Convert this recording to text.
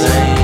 same.